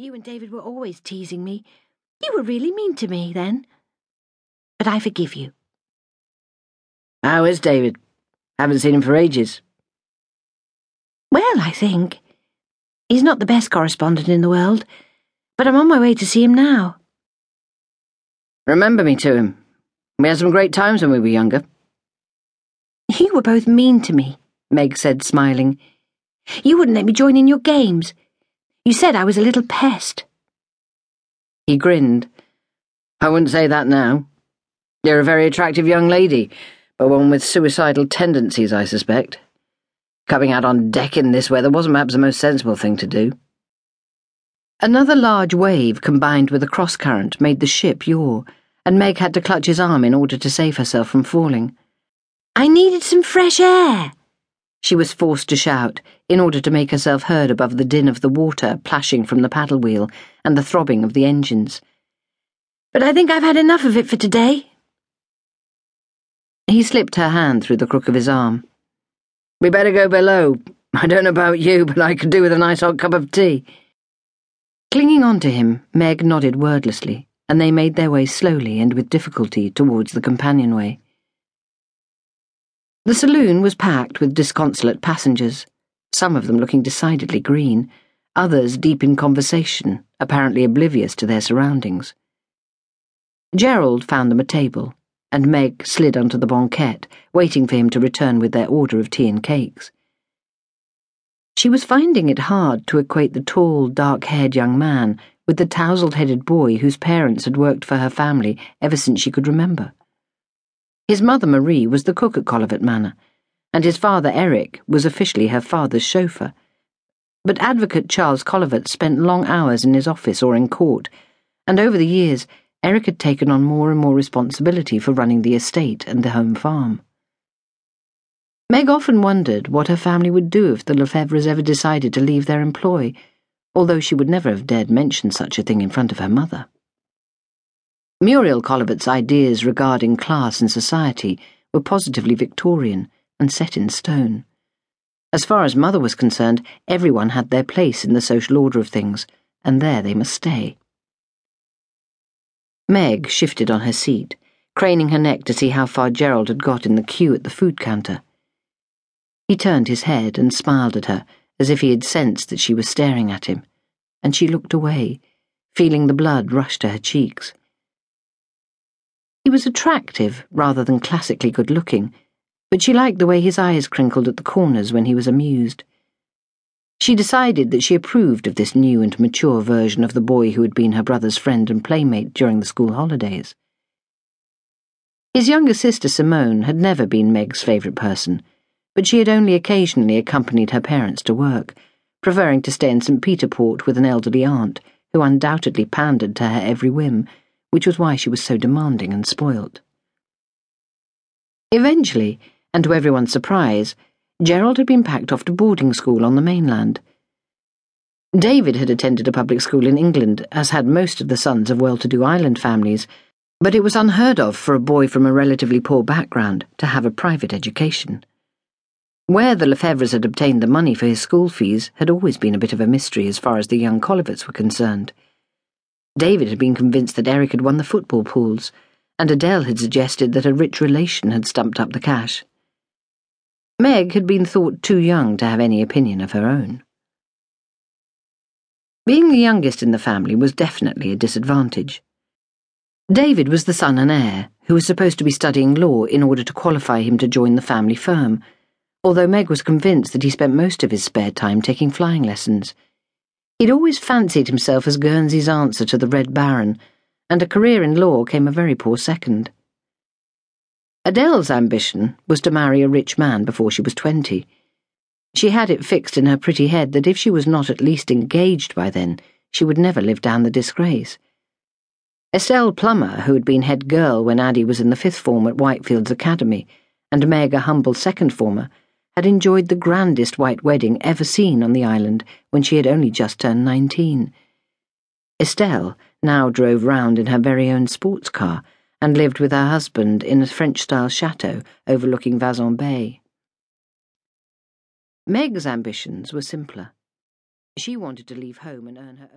You and David were always teasing me. You were really mean to me then. But I forgive you. How is David? Haven't seen him for ages. Well, I think. He's not the best correspondent in the world, but I'm on my way to see him now. Remember me to him. We had some great times when we were younger. You were both mean to me, Meg said, smiling. You wouldn't let me join in your games. You said I was a little pest. He grinned. I wouldn't say that now. You're a very attractive young lady, but one with suicidal tendencies, I suspect. Coming out on deck in this weather wasn't perhaps the most sensible thing to do. Another large wave combined with a cross current made the ship yaw, and Meg had to clutch his arm in order to save herself from falling. I needed some fresh air, she was forced to shout in order to make herself heard above the din of the water plashing from the paddle wheel and the throbbing of the engines. But I think I've had enough of it for today. He slipped her hand through the crook of his arm. We better go below. I don't know about you, but I could do with a nice hot cup of tea. Clinging on to him, Meg nodded wordlessly, and they made their way slowly and with difficulty towards the companionway. The saloon was packed with disconsolate passengers, some of them looking decidedly green, others deep in conversation, apparently oblivious to their surroundings. Gerald found them a table, and Meg slid onto the banquette, waiting for him to return with their order of tea and cakes. She was finding it hard to equate the tall, dark haired young man with the tousled headed boy whose parents had worked for her family ever since she could remember. His mother Marie was the cook at Colivet Manor, and his father Eric was officially her father's chauffeur. But Advocate Charles Colivet spent long hours in his office or in court, and over the years, Eric had taken on more and more responsibility for running the estate and the home farm. Meg often wondered what her family would do if the Lefevres ever decided to leave their employ, although she would never have dared mention such a thing in front of her mother. Muriel Colivet's ideas regarding class and society were positively Victorian and set in stone. As far as Mother was concerned, everyone had their place in the social order of things, and there they must stay. Meg shifted on her seat, craning her neck to see how far Gerald had got in the queue at the food counter. He turned his head and smiled at her, as if he had sensed that she was staring at him, and she looked away, feeling the blood rush to her cheeks. He was attractive rather than classically good looking, but she liked the way his eyes crinkled at the corners when he was amused. She decided that she approved of this new and mature version of the boy who had been her brother's friend and playmate during the school holidays. His younger sister Simone had never been Meg's favourite person, but she had only occasionally accompanied her parents to work, preferring to stay in St. Peter Port with an elderly aunt who undoubtedly pandered to her every whim which was why she was so demanding and spoilt. Eventually, and to everyone's surprise, Gerald had been packed off to boarding school on the mainland. David had attended a public school in England, as had most of the sons of well to do island families, but it was unheard of for a boy from a relatively poor background to have a private education. Where the Lefevres had obtained the money for his school fees had always been a bit of a mystery as far as the young Colivets were concerned. David had been convinced that Eric had won the football pools, and Adele had suggested that a rich relation had stumped up the cash. Meg had been thought too young to have any opinion of her own. Being the youngest in the family was definitely a disadvantage. David was the son and heir, who was supposed to be studying law in order to qualify him to join the family firm, although Meg was convinced that he spent most of his spare time taking flying lessons. He'd always fancied himself as Guernsey's answer to the Red Baron, and a career in law came a very poor second. Adele's ambition was to marry a rich man before she was twenty. She had it fixed in her pretty head that if she was not at least engaged by then, she would never live down the disgrace. Estelle Plummer, who had been head girl when Addie was in the fifth form at Whitefields Academy, and Meg a humble second former, had enjoyed the grandest white wedding ever seen on the island when she had only just turned nineteen. Estelle now drove round in her very own sports car and lived with her husband in a French style chateau overlooking Vazon Bay. Meg's ambitions were simpler. She wanted to leave home and earn her own.